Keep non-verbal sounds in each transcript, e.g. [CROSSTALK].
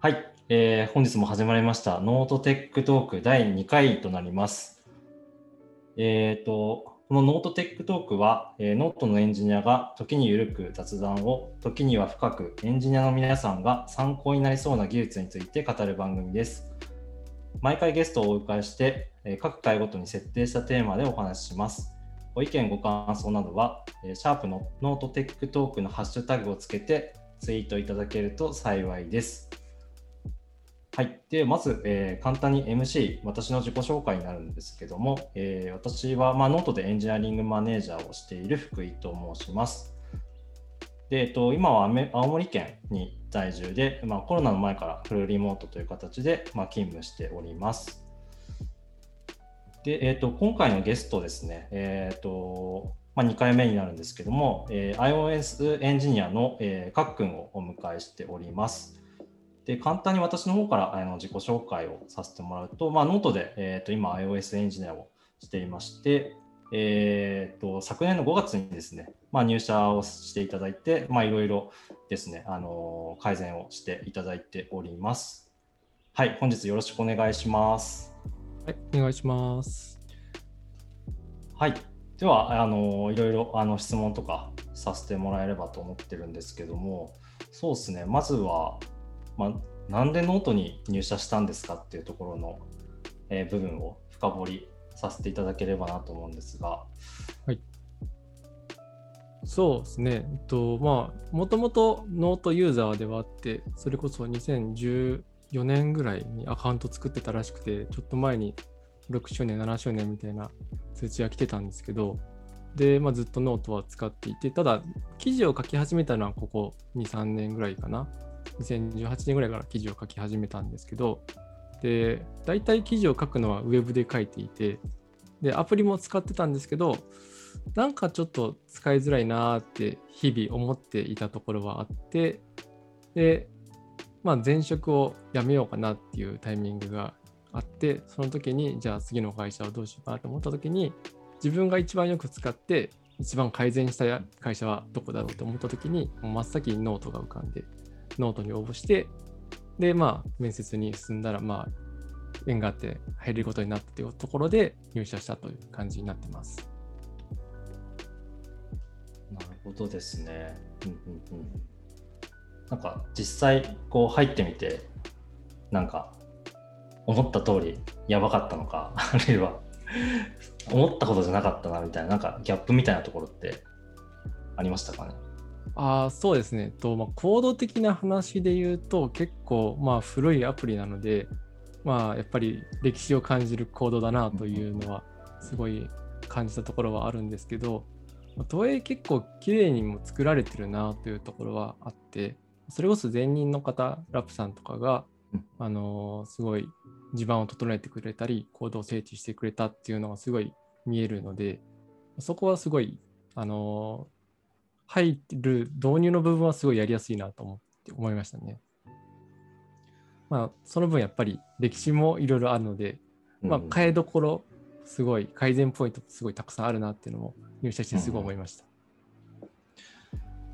はい、えー、本日も始まりました note tech talk 第2回となります。えっ、ー、と、この note tech talk は、えー、ノートのエンジニアが時にゆるく雑談を、時には深くエンジニアの皆さんが参考になりそうな技術について語る番組です。毎回ゲストをお迎えして、え、各回ごとに設定したテーマでお話しします。ご意見、ご感想などは、えー、シャープの note tech talk のハッシュタグをつけてツイートいただけると幸いです。はい。で、まず、えー、簡単に MC、私の自己紹介になるんですけども、えー、私は、まあ、ノートでエンジニアリングマネージャーをしている福井と申します。で、えっと、今は青森県に在住で、まあ、コロナの前からフルリモートという形で、まあ、勤務しております。で、えっと、今回のゲストですね、えっと、まあ、2回目になるんですけども、えー、iOS エンジニアの、えー、かっくんをお迎えしております。で簡単に私の方からあの自己紹介をさせてもらうと、まあ、ノートで、えー、と今 iOS エンジニアをしていまして、えー、と昨年の5月にですね、まあ、入社をしていただいて、まあ、いろいろですね、あの改善をしていただいております。はい、本日よろしくお願いします。はい、お願いします。はい、では、あのいろいろあの質問とかさせてもらえればと思ってるんですけども、そうですね、まずは、まあ、なんでノートに入社したんですかっていうところの、えー、部分を深掘りさせていただければなと思うんですが。はい。そうですね。えっと、まあ、もともとノートユーザーではあって、それこそ2014年ぐらいにアカウント作ってたらしくて、ちょっと前に6周年、7周年みたいな通知が来てたんですけど、で、まあ、ずっとノートは使っていて、ただ、記事を書き始めたのはここ2、3年ぐらいかな。2018年ぐらいから記事を書き始めたんですけど、で、大体記事を書くのはウェブで書いていて、で、アプリも使ってたんですけど、なんかちょっと使いづらいなって日々思っていたところはあって、で、まあ、前職を辞めようかなっていうタイミングがあって、その時に、じゃあ次の会社をどうしようかなと思った時に、自分が一番よく使って、一番改善した会社はどこだろうと思った時に、真っ先にノートが浮かんで、ノートに応募して、で、まあ、面接に進んだら、まあ、縁があって入れることになったというところで入社したという感じになってます。なるほどですね。うんうんうん、なんか実際こう入ってみてなんか思った通りやばかったのか [LAUGHS] あるいは思ったことじゃなかったなみたいななんかギャップみたいなところってありましたかね？あそうですね。とまあ、コード的な話で言うと結構まあ古いアプリなので、まあ、やっぱり歴史を感じるコードだなというのはすごい感じたところはあるんですけど、とはいえ結構綺麗にも作られてるなというところはあって、それこそ前任の方、ラップさんとかが、あのー、すごい地盤を整えてくれたり、コードを整地してくれたっていうのがすごい見えるので、そこはすごい、あのー入る導入の部分はすごいやりやすいなと思って思いましたね。まあ、その分やっぱり歴史もいろいろあるので、まあ、変えどころ、すごい改善ポイントすごいたくさんあるなっていうのも入社してすごい思いました。うん、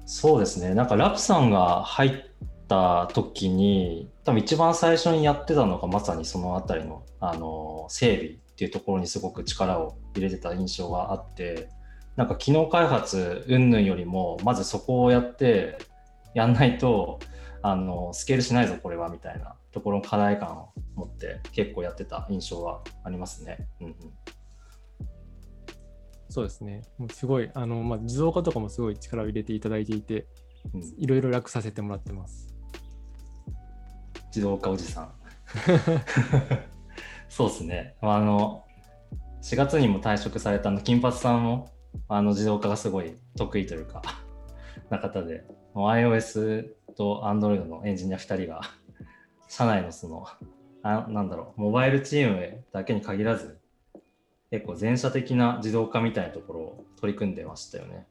そうですね。なんかラプさんが入った時に、多分一番最初にやってたのがまさにそのあたりのあの整備っていうところにすごく力を入れてた印象があって、なんか機能開発云々よりもまずそこをやってやんないとあのスケールしないぞこれはみたいなところの課題感を持って結構やってた印象はありますね。うんうん、そうですね。もうすごいあの、まあ、自動化とかもすごい力を入れていただいていて、いろいろ楽させてもらってます。自動化おじさん。[LAUGHS] そうですね。あの4月にも退職されたの金髪さんもあの自動化がすごい得意というか [LAUGHS] な方で、iOS と Android のエンジニア2人が社内のその、あなんだろう、モバイルチームだけに限らず、結構全社的な自動化みたいなところを取り組んでましたよね。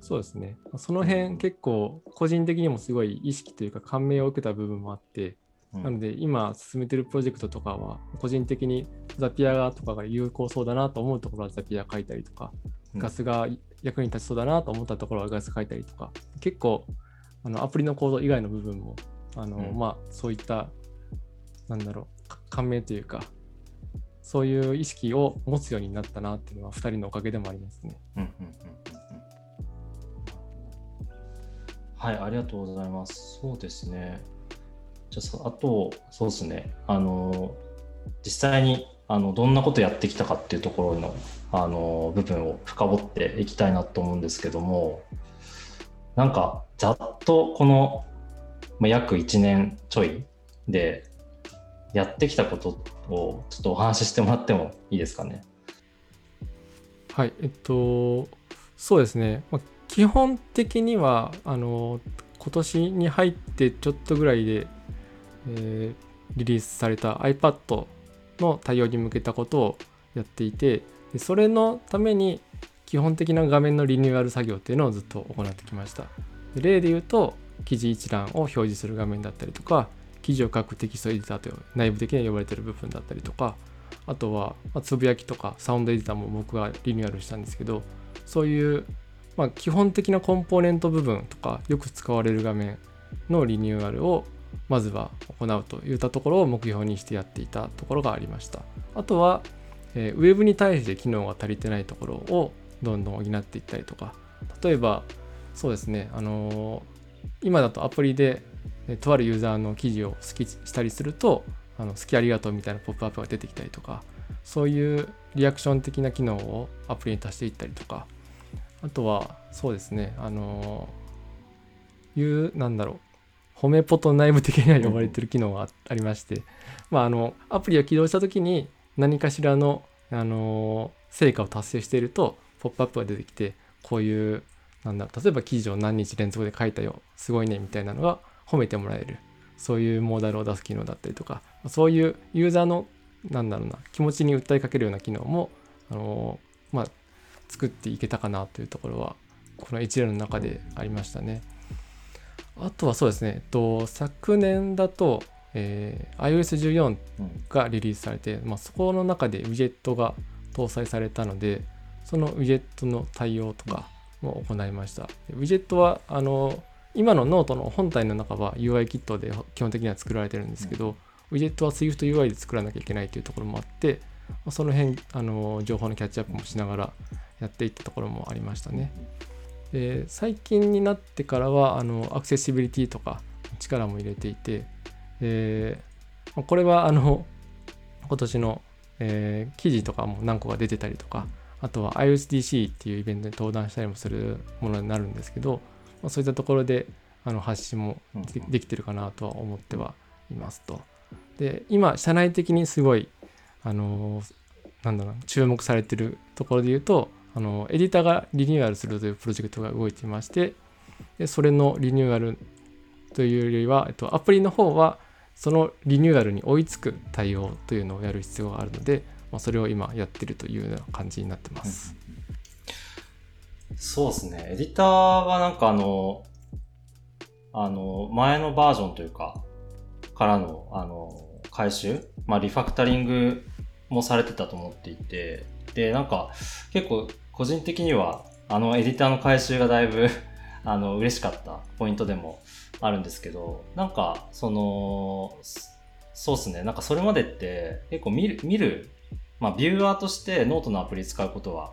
そうですね。その辺結構個人的にもすごい意識というか感銘を受けた部分もあって、うん、なので今進めてるプロジェクトとかは個人的にザピアとかが有効そうだなと思うところはザピア書いたりとか、ガスが役に立ちそうだなと思ったところはガス書いたりとか、結構あのアプリのコード以外の部分もあの、うんまあそういったなんだろうか感銘というかそういう意識を持つようになったなっていうのは2人のおかげでもありますね。うんうんうんはい、ありがとうございます。そうですね。じゃあそ、あと、そうですね。あの、実際に、あの、どんなことやってきたかっていうところの、あの、部分を深掘っていきたいなと思うんですけども、なんか、ざっとこの、約1年ちょいで、やってきたことをちょっとお話ししてもらってもいいですかね？はい、えっと、そうですね、まあ、基本的には、あの、今年に入ってちょっとぐらいで、えーリリースされた iPad の対応に向けたことをやっていて、でそれのために基本的な画面のリニューアル作業っていうのをずっと行ってきました。で例で言うと、記事一覧を表示する画面だったりとか、記事を書くテキストエディターという内部的に呼ばれてる部分だったりとか、あとは、まつぶやきとかサウンドエディターも僕がリニューアルしたんですけど、そういう、まあ、基本的なコンポーネント部分とか、よく使われる画面のリニューアルをまずは行うといったところを目標にしてやっていたところがありました。あとは、えーウェブに対して機能が足りてないところをどんどん補っていったりとか、例えば、そうですね、あのー今だとアプリで、えとあるユーザーの記事を好きしたりすると、あの好きありがとうみたいなポップアップが出てきたりとか、そういうリアクション的な機能をアプリに足していったりとか、あとは、そうですね、あのーいう、なんだろう、褒めポと内部的には呼ばれてる機能がありまして、まあ、あの、アプリを起動したときに何かしらの、あの成果を達成していると、ポップアップが出てきて、こういう、なんだ、例えば記事を何日連続で書いたよ、すごいね、みたいなのが褒めてもらえる。そういうモーダルを出す機能だったりとか、そういうユーザーの、なんだろうな、気持ちに訴えかけるような機能も、あのまあ、作っていけたかなというところは、この一連の中でありましたね。あとはそうですね、えっと、昨年だと、えー iOS14 うんがリリースされて、まあ、そこの中でウィジェットが搭載されたので、そのウィジェットの対応とかも行いました。でウィジェットは、あの、今のノートの本体の中は UI キットで基本的には作られてるんですけど、ウィジェットは SwiftUI で作らなきゃいけないというところもあって、まあその辺、あの、情報のキャッチアップもしながらやっていったところもありましたね。で最近になってからはあのアクセシビリティとか力も入れていて、でまあこれはあの今年の、えー記事とかも何個か出てたりとかあとは iOSDC っていうイベントに登壇したりもするものになるんですけど、まあ、そういったところであの発信もできてるかなとは思ってはいますと。で今社内的にすごいあのーなんだろうな注目されてるところで言うとあのエディターがリニューアルするというプロジェクトが動いていましてでそれのリニューアルというよりは、えっと、アプリの方はそのリニューアルに追いつく対応というのをやる必要があるので、まあ、それを今やってるというような感じになってます。そうですね。エディターはなんかあの、あの、前のバージョンというか、からの、あの、回収、まあ、リファクタリングもされてたと思っていて、で、なんか、結構、個人的には、あの、エディターの改修がだいぶ、[LAUGHS] あの、嬉しかったポイントでもあるんですけど、なんか、その、そうですね。なんかそれまでって、結構見る、見る、まあ、ビューアーとしてノートのアプリ使うことは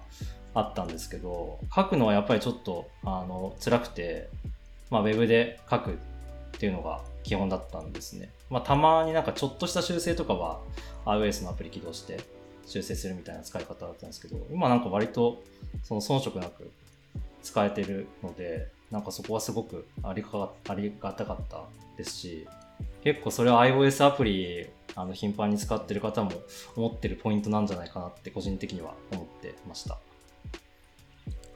あったんですけど、書くのはやっぱりちょっと、あの、辛くて、まあ、ウェブで書くっていうのが基本だったんですね。まあ、たまになんかちょっとした修正とかは iOS のアプリ起動して修正するみたいな使い方だったんですけど、今なんか割とその遜色なく使えてるので、なんかそこはすごくありがありがたかったですし、結構それは iOS アプリあの頻繁に使ってる方も思ってるポイントなんじゃないかなって個人的には思ってました。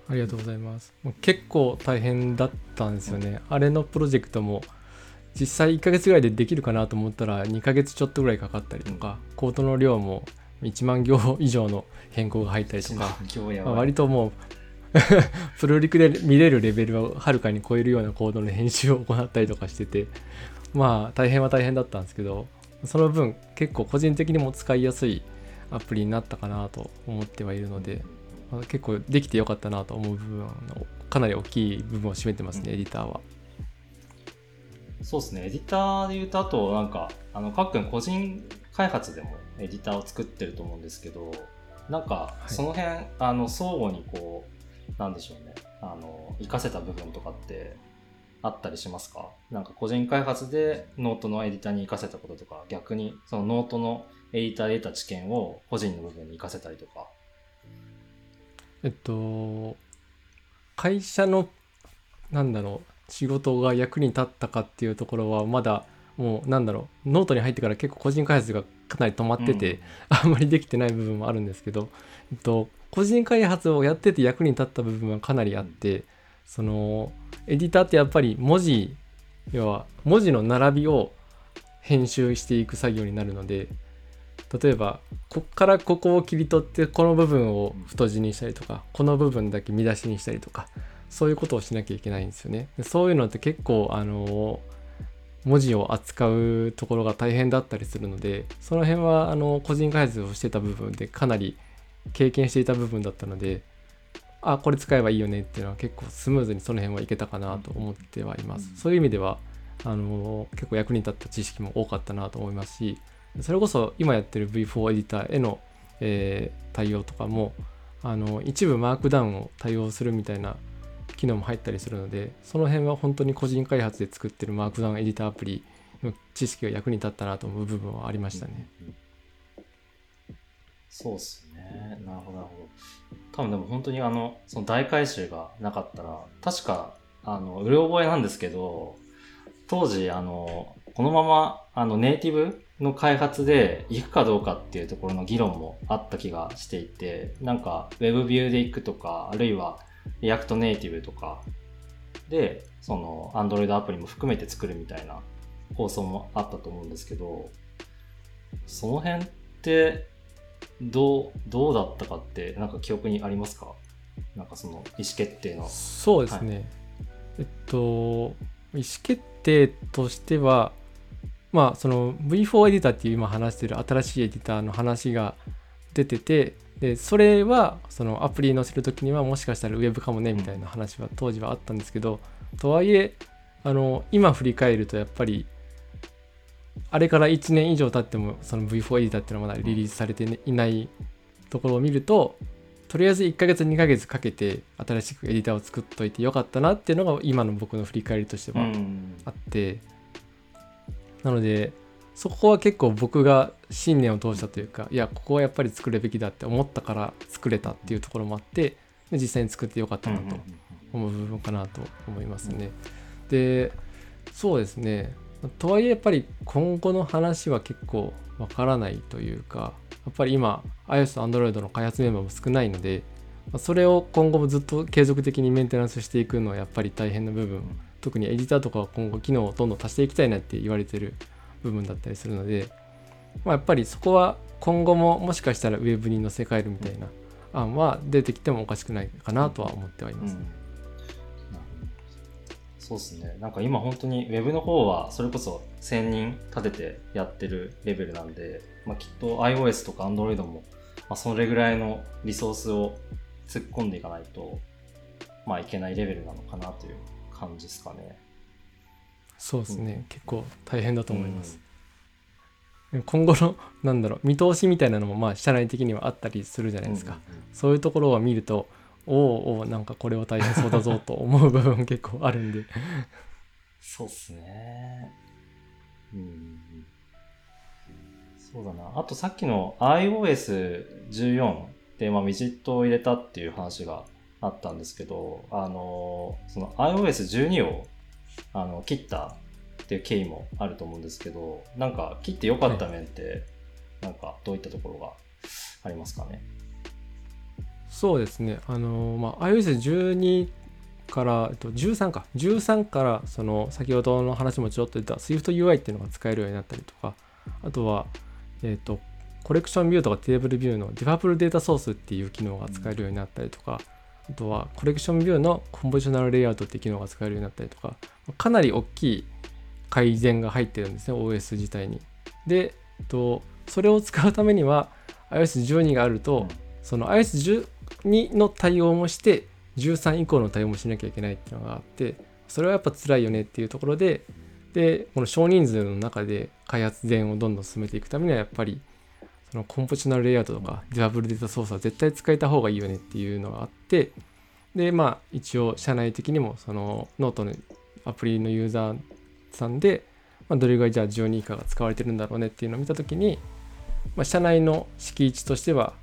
ありがとうございます。もう結構大変だったんですよね。あれのプロジェクトも実際1ヶ月ぐらいでできるかなと思ったら2ヶ月ちょっとぐらいかかったりとか、コードの量も1万行以上の変更が入ったりとか、まあ、割ともう [LAUGHS] プロリクで見れるレベルをはるかに超えるようなコードの編集を行ったりとかしてて。まあ大変は大変だったんですけどその分結構個人的にも使いやすいアプリになったかなと思ってはいるので、まあ結構できてよかったなと思う部分のかなり大きい部分を占めてますねエディターは。そうですね、エディターで言うと、あと、なんか、あの、各個人開発でもエディターを作ってると思うんですけど、なんか、その辺、はい、あの、相互にこう、なんでしょうね、あの、活かせた部分とかってあったりしますか？なんか個人開発でノートのエディターに活かせたこととか、逆にそのノートのエディターで得た知見を個人の部分に活かせたりとか。えっと、会社の、なんだろう、仕事が役に立ったかっていうところはまだもうなんだろうノートに入ってから結構個人開発がかなり止まってて、うん、あんまりできてない部分もあるんですけど、えっと、個人開発をやってて役に立った部分はかなりあって、うん、そのエディターってやっぱり文字要は文字の並びを編集していく作業になるので例えばこっからここを切り取ってこの部分を太字にしたりとかこの部分だけ見出しにしたりとかそういうことをしなきゃいけないんですよね。でそういうのって結構あの文字を扱うところが大変だったりするのでその辺はあの個人開発をしてた部分でかなり経験していた部分だったのであこれ使えばいいよねっていうのは結構スムーズにその辺はいけたかなと思ってはいます。そういう意味ではあの結構役に立った知識も多かったなと思いますしそれこそ今やってる V4 エディターへの、えー、対応とかもあの一部マークダウンを対応するみたいな機能も入ったりするのでその辺は本当に個人開発で作ってるマークダウンエディターアプリの知識が役に立ったなと思う部分はありましたね。そうっすね。なるほど、なるほど。多分でも本当にあの、その大改修がなかったら、確か、あの、うる覚えなんですけど、当時、あの、このまま、あの、ネイティブの開発で行くかどうかっていうところの議論もあった気がしていて、なんか、 WebView で行くとか、あるいは、 React Native とかで、その、 Androidアプリも含めて作るみたいな構想もあったと思うんですけど、その辺って、どう、どうだったかって、なんか記憶にありますか？なんかその意思決定の。そうですね。はい、えっと、意思決定としては、まあ、その V4 エディターっていう今話してる新しいエディターの話が出てて、で、それは、そのアプリ載せるときにはもしかしたらウェブかもねみたいな話は当時はあったんですけど、とはいえ、あの、今振り返るとやっぱりあれから1年以上経ってもその V4 エディターっていうのはまだリリースされていないところを見るととりあえず1ヶ月2ヶ月かけて新しくエディターを作っといてよかったなっていうのが今の僕の振り返りとしてはあって、なのでそこは結構僕が信念を通したというかいやここはやっぱり作るべきだって思ったから作れたっていうところもあって実際に作ってよかったなと思う部分かなと思いますね。でそうですね。とはいえやっぱり今後の話は結構わからないというかやっぱり今 iOS と Android の開発メンバーも少ないのでそれを今後もずっと継続的にメンテナンスしていくのはやっぱり大変な部分。特にエディターとかは今後機能をどんどん足していきたいなって言われてる部分だったりするので、まあ、やっぱりそこは今後ももしかしたら Web に載せ替えるみたいな案は出てきてもおかしくないかなとは思ってはいます、うんそうですね。なんか今本当に Web の方はそれこそ1000人立ててやってるレベルなんで、まあ、きっと iOS とか Android も、まあ、それぐらいのリソースを突っ込んでいかないと、まあいけないレベルなのかなという感じですかね。そうですね。うん、結構大変だと思います。うん、今後の、なんだろう、見通しみたいなのも、まあ、社内的にはあったりするじゃないですか。うんそういうところを見ると、おおなんかこれは大変そうだぞと思う部分結構あるんで。そうっすね。うんそうだな。あとさっきの iOS14 で、まあ、ウィジットを入れたっていう話があったんですけどあのその iOS12 をあの切ったっていう経緯もあると思うんですけどなんか切ってよかった面って、はい、なんかどういったところがありますかね？そうですね。あのまあ、iOS12 から、えっと、13か。13から、その、先ほどの話もちょっと出た SwiftUI っていうのが使えるようになったりとか、あとは、えっと、コレクションビューとかテーブルビューのディファブルデータソースっていう機能が使えるようになったりとか、あとはコレクションビューのコンポジショナルレイアウトっていう機能が使えるようになったりとか、かなり大きい改善が入ってるんですね、OS 自体に。で、と、それを使うためには iOS12 があると、その iOS10 2の対応もして13以降の対応もしなきゃいけないっていうのがあってそれはやっぱ辛いよねっていうところででこの少人数の中で開発前をどんどん進めていくためにはやっぱりその Compositional Layout とかデュアブルデータ操作絶対使えた方がいいよねっていうのがあってでまあ一応社内的にもそのノートのアプリのユーザーさんで、まあ、どれぐらいじゃあ12以下が使われてるんだろうねっていうのを見た時に、まあ、社内の閾値としては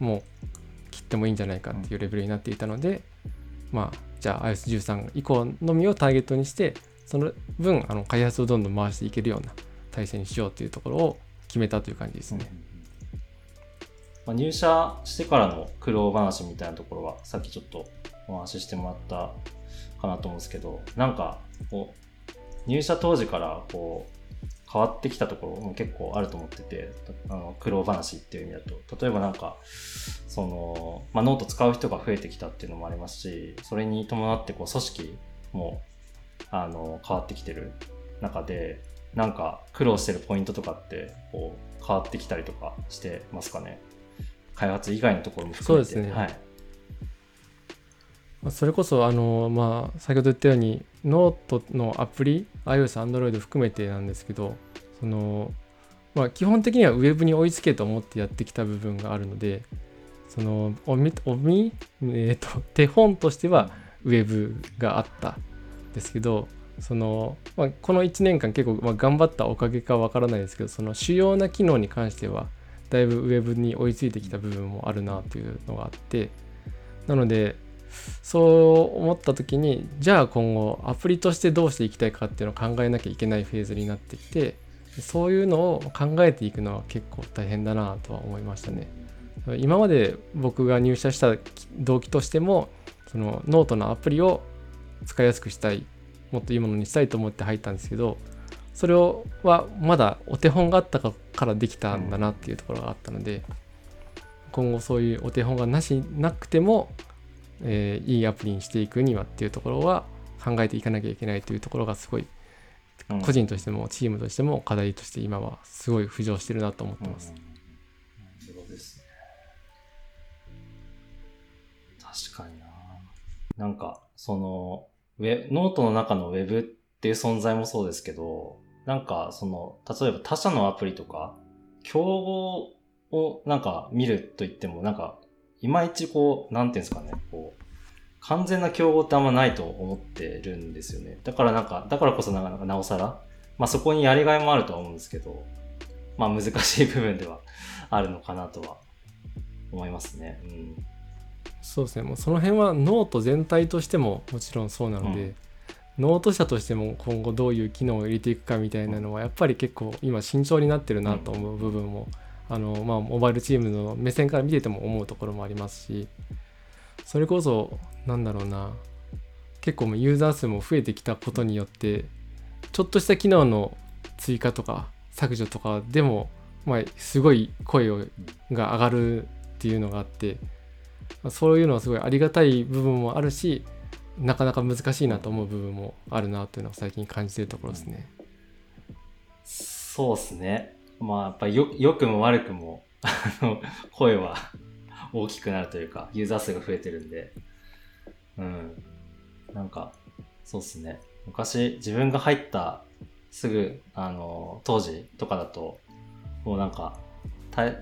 もう切ってもいいんじゃないかっていうレベルになっていたので、まあじゃあ iOS13 以降のみをターゲットにしてその分あの開発をどんどん回していけるような体制にしようというところを決めたという感じですね。まあ、入社してからの苦労話みたいなところはさっきちょっとお話ししてもらったかなと思うんですけどなんかこう入社当時からこう変わってきたところも結構あると思っててあの苦労話っていう意味だと。例えばなんかその、まあ、ノート使う人が増えてきたっていうのもありますしそれに伴ってこう組織もあの変わってきてる中でなんか苦労してるポイントとかってこう変わってきたりとかしてますかね？開発以外のところも含めて。そうですね。はい。まあそれこそあの、まあ、先ほど言ったようにノートのアプリ iOS、Android 含めてなんですけどその、まあ、基本的には Web に追いつけと思ってやってきた部分があるのでそのおみおみ、えー、と手本としては Web があったんですけどその、まあ、この1年間結構、まあ、頑張ったおかげかわからないですけどその主要な機能に関してはだいぶ Web に追いついてきた部分もあるなというのがあってなのでそう思った時にじゃあ今後アプリとしてどうしていきたいかっていうのを考えなきゃいけないフェーズになってきてそういうのを考えていくのは結構大変だなとは思いましたね。今まで僕が入社した動機としてもそのノートのアプリを使いやすくしたいもっといいものにしたいと思って入ったんですけどそれをはまだお手本があったからできたんだなっていうところがあったので今後そういうお手本がなしなくても、えーいいアプリにしていくにはっていうところは考えていかなきゃいけないというところがすごい個人としてもチームとしても課題として今はすごい浮上してるなと思ってます。うんうですね。確かにな。なんか、その、ウェノートの中のウェブっていう存在もそうですけど、なんか、その、例えば他社のアプリとか、競合をなんか見ると言っても、なんか、いまいちこう、なんていうんですかね、こう、完全な競合ってあんまないと思ってるんですよね。だからなんか、だからこそなかなかなおさら、まあそこにやりがいもあるとは思うんですけど、まあ難しい部分では [LAUGHS] あるのかなとは思いますね。うん。そうですねもうその辺はノート全体としてももちろんそうなので、ノート社としても今後どういう機能を入れていくかみたいなのはやっぱり結構今慎重になってるなと思う部分も、あのまあ、モバイルチームの目線から見てても思うところもありますしそれこそなんだろうな結構ユーザー数も増えてきたことによってちょっとした機能の追加とか削除とかでも、まあ、すごい声をが上がるっていうのがあってまあそういうのはすごいありがたい部分もあるしなかなか難しいなと思う部分もあるなというのを最近感じてるところですね。そうですね。まあやっぱりよ良くも悪くもあの声は大きくなるというか、ユーザー数が増えてるんで、うん。なんか、そうですね。昔自分が入ったすぐ、あの、当時とかだと、もうなんか、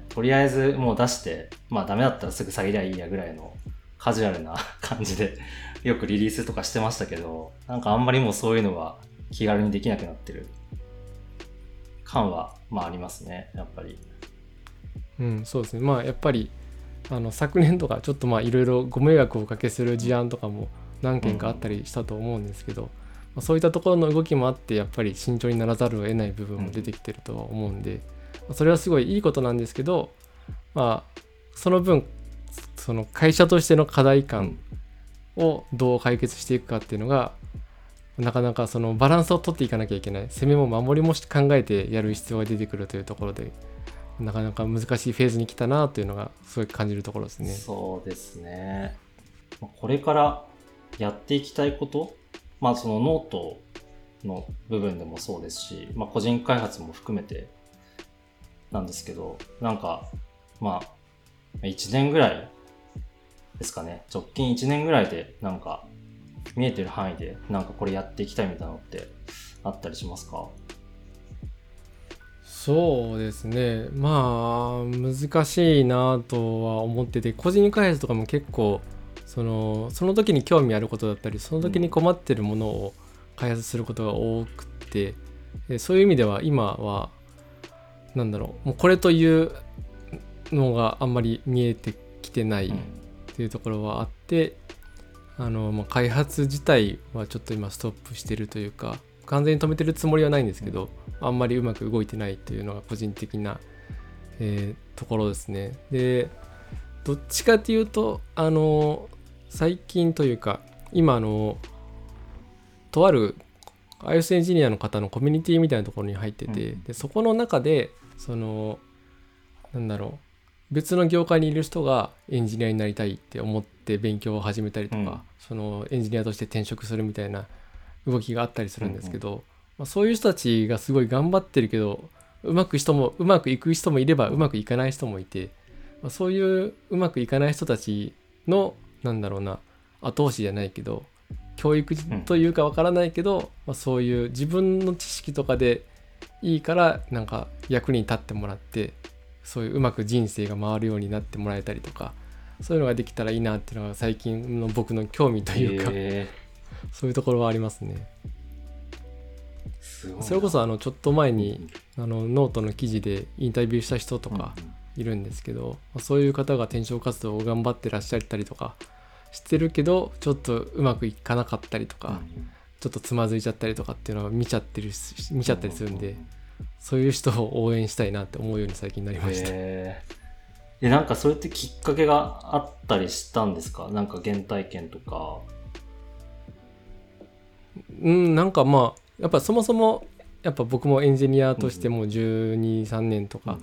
とりあえずもう出して、まあダメだったらすぐ下げりゃいいやぐらいのカジュアルな [LAUGHS] 感じでよくリリースとかしてましたけど、なんかあんまりもうそういうのは気軽にできなくなってる感は、まあありますね、やっぱり。うん、そうですね。まあやっぱりあの昨年とかちょっとまあいろいろご迷惑をおかけする事案とかも何件かあったりしたと思うんですけど、まあ、そういったところの動きもあってやっぱり慎重にならざるを得ない部分も出てきてるとは思うんで、まあそれはすごいいいことなんですけどまあその分その会社としての課題感をどう解決していくかっていうのがなかなかそのバランスを取っていかなきゃいけない攻めも守りもし考えてやる必要が出てくるというところでなかなか難しいフェーズに来たなというのがすごい感じるところですね。そうですね。これからやっていきたいこと、まあそのノートの部分でもそうですし、まあ個人開発も含めてなんですけど、なんか、まあ、1年ぐらいですかね。直近1年ぐらいでなんか見えてる範囲でなんかこれやっていきたいみたいなのってあったりしますか？そうですね。まあ難しいなとは思ってて個人開発とかも結構そのその時に興味あることだったりその時に困ってるものを開発することが多くて、でそういう意味では今はなんだろうもうこれというのがあんまり見えてきてないっていうところはあって、あのまあ、開発自体はちょっと今ストップしてるというか完全に止めてるつもりはないんですけど、あんまりうまく動いてないというのが個人的な、えーところですね。でどっちかっていうとあの最近というか今あのとある iOS エンジニアの方のコミュニティみたいなところに入ってて、うんでそこの中でそのなんだろう別の業界にいる人がエンジニアになりたいって思って勉強を始めたりとか、うん。そのエンジニアとして転職するみたいな動きがあったりするんですけど、まあ、そういう人たちがすごい頑張ってるけどうまく人もうまくいく人もいればうまくいかない人もいて、まあ、そういううまくいかない人たちのなんだろうな後押しじゃないけど教育というかわからないけど、まあ、そういう自分の知識とかでいいからなんか役に立ってもらってそういううまく人生が回るようになってもらえたりとかそういうのができたらいいなっていうのが最近の僕の興味というか、へそういうところはありますね。ーすそれこそあのちょっと前にあのノートの記事でインタビューした人とうんかいるんですけど、まあそういう方が転職活動を頑張ってらっしゃったりとかしてるけどちょっとうまくいかなかったりとか、ちょっとつまずいちゃったりとかっていうのを見ちゃってるし見ちゃったりするんで、そういう人を応援したいなって思うように最近なりました。えなんかそれってきっかけがあったりしたんですか？なんか原体験とか。うんなんかまあやっぱそもそもやっぱ僕もエンジニアとしてもう123年とか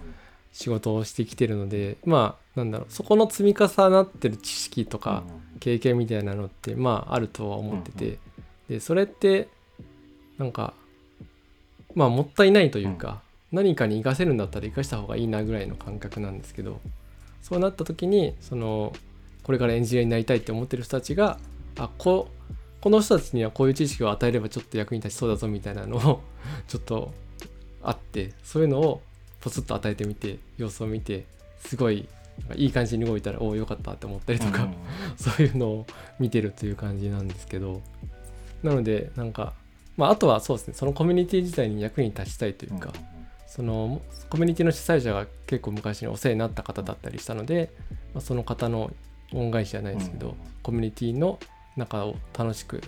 仕事をしてきてるので、まあなんだろうそこの積み重なってる知識とか経験みたいなのってまああるとは思ってて、でそれってなんかまあもったいないというか、何かに活かせるんだったら活かした方がいいなぐらいの感覚なんですけどそうなった時にそのこれからエンジニアになりたいって思ってる人たちがあここの人たちにはこういう知識を与えればちょっと役に立ちそうだぞみたいなのを [LAUGHS] ちょっとあってそういうのをポツッと与えてみて様子を見てすごいいい感じに動いたらおおよかったって思ったりとか、[LAUGHS] そういうのを見てるという感じなんですけど。なのでなんか、まあ、あとはそうですねそのコミュニティ自体に役に立ちたいというか、そのコミュニティの主催者が結構昔にお世話になった方だったりしたので、まあ、その方の恩返しじゃないですけど、うんコミュニティの中を楽しく、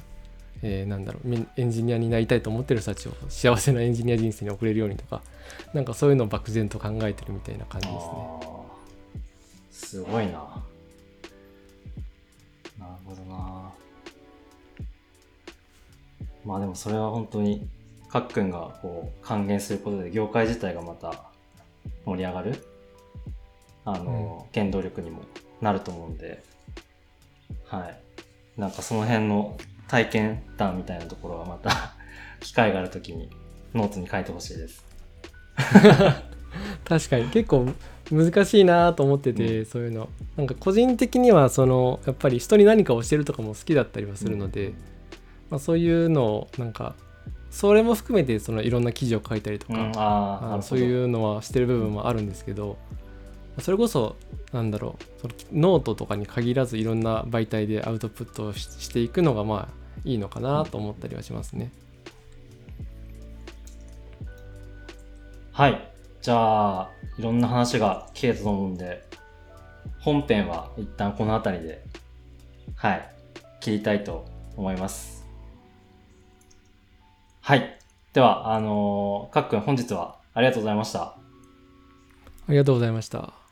えーなんだろうみエンジニアになりたいと思ってる人たちを幸せなエンジニア人生に送れるようにとかなんかそういうのを漠然と考えてるみたいな感じですね。すごいな。まあでもそれは本当に、かっくんがこう還元することで業界自体がまた盛り上がる、あの、原動力にもなると思うんで、はい。なんかその辺の体験談みたいなところはまた [LAUGHS] 機会があるときにノートに書いてほしいです。[LAUGHS] 確かに。結構難しいなと思ってて、そういうの。なんか個人的にはそのやっぱり人に何かをしてるとかも好きだったりはするので、まあ、そういうのをなんかそれも含めてそのいろんな記事を書いたりとか、うん、そういうのはしてる部分もあるんですけどそれこそなんだろうそのノートとかに限らずいろんな媒体でアウトプットをししていくのがまあいいのかなと思ったりはしますね。はい。じゃあ、いろんな話が聞けたと思うんで、本編は一旦この辺りで、はい、切りたいと思います。はい。では、あのーかっくん本日はありがとうございました。ありがとうございました。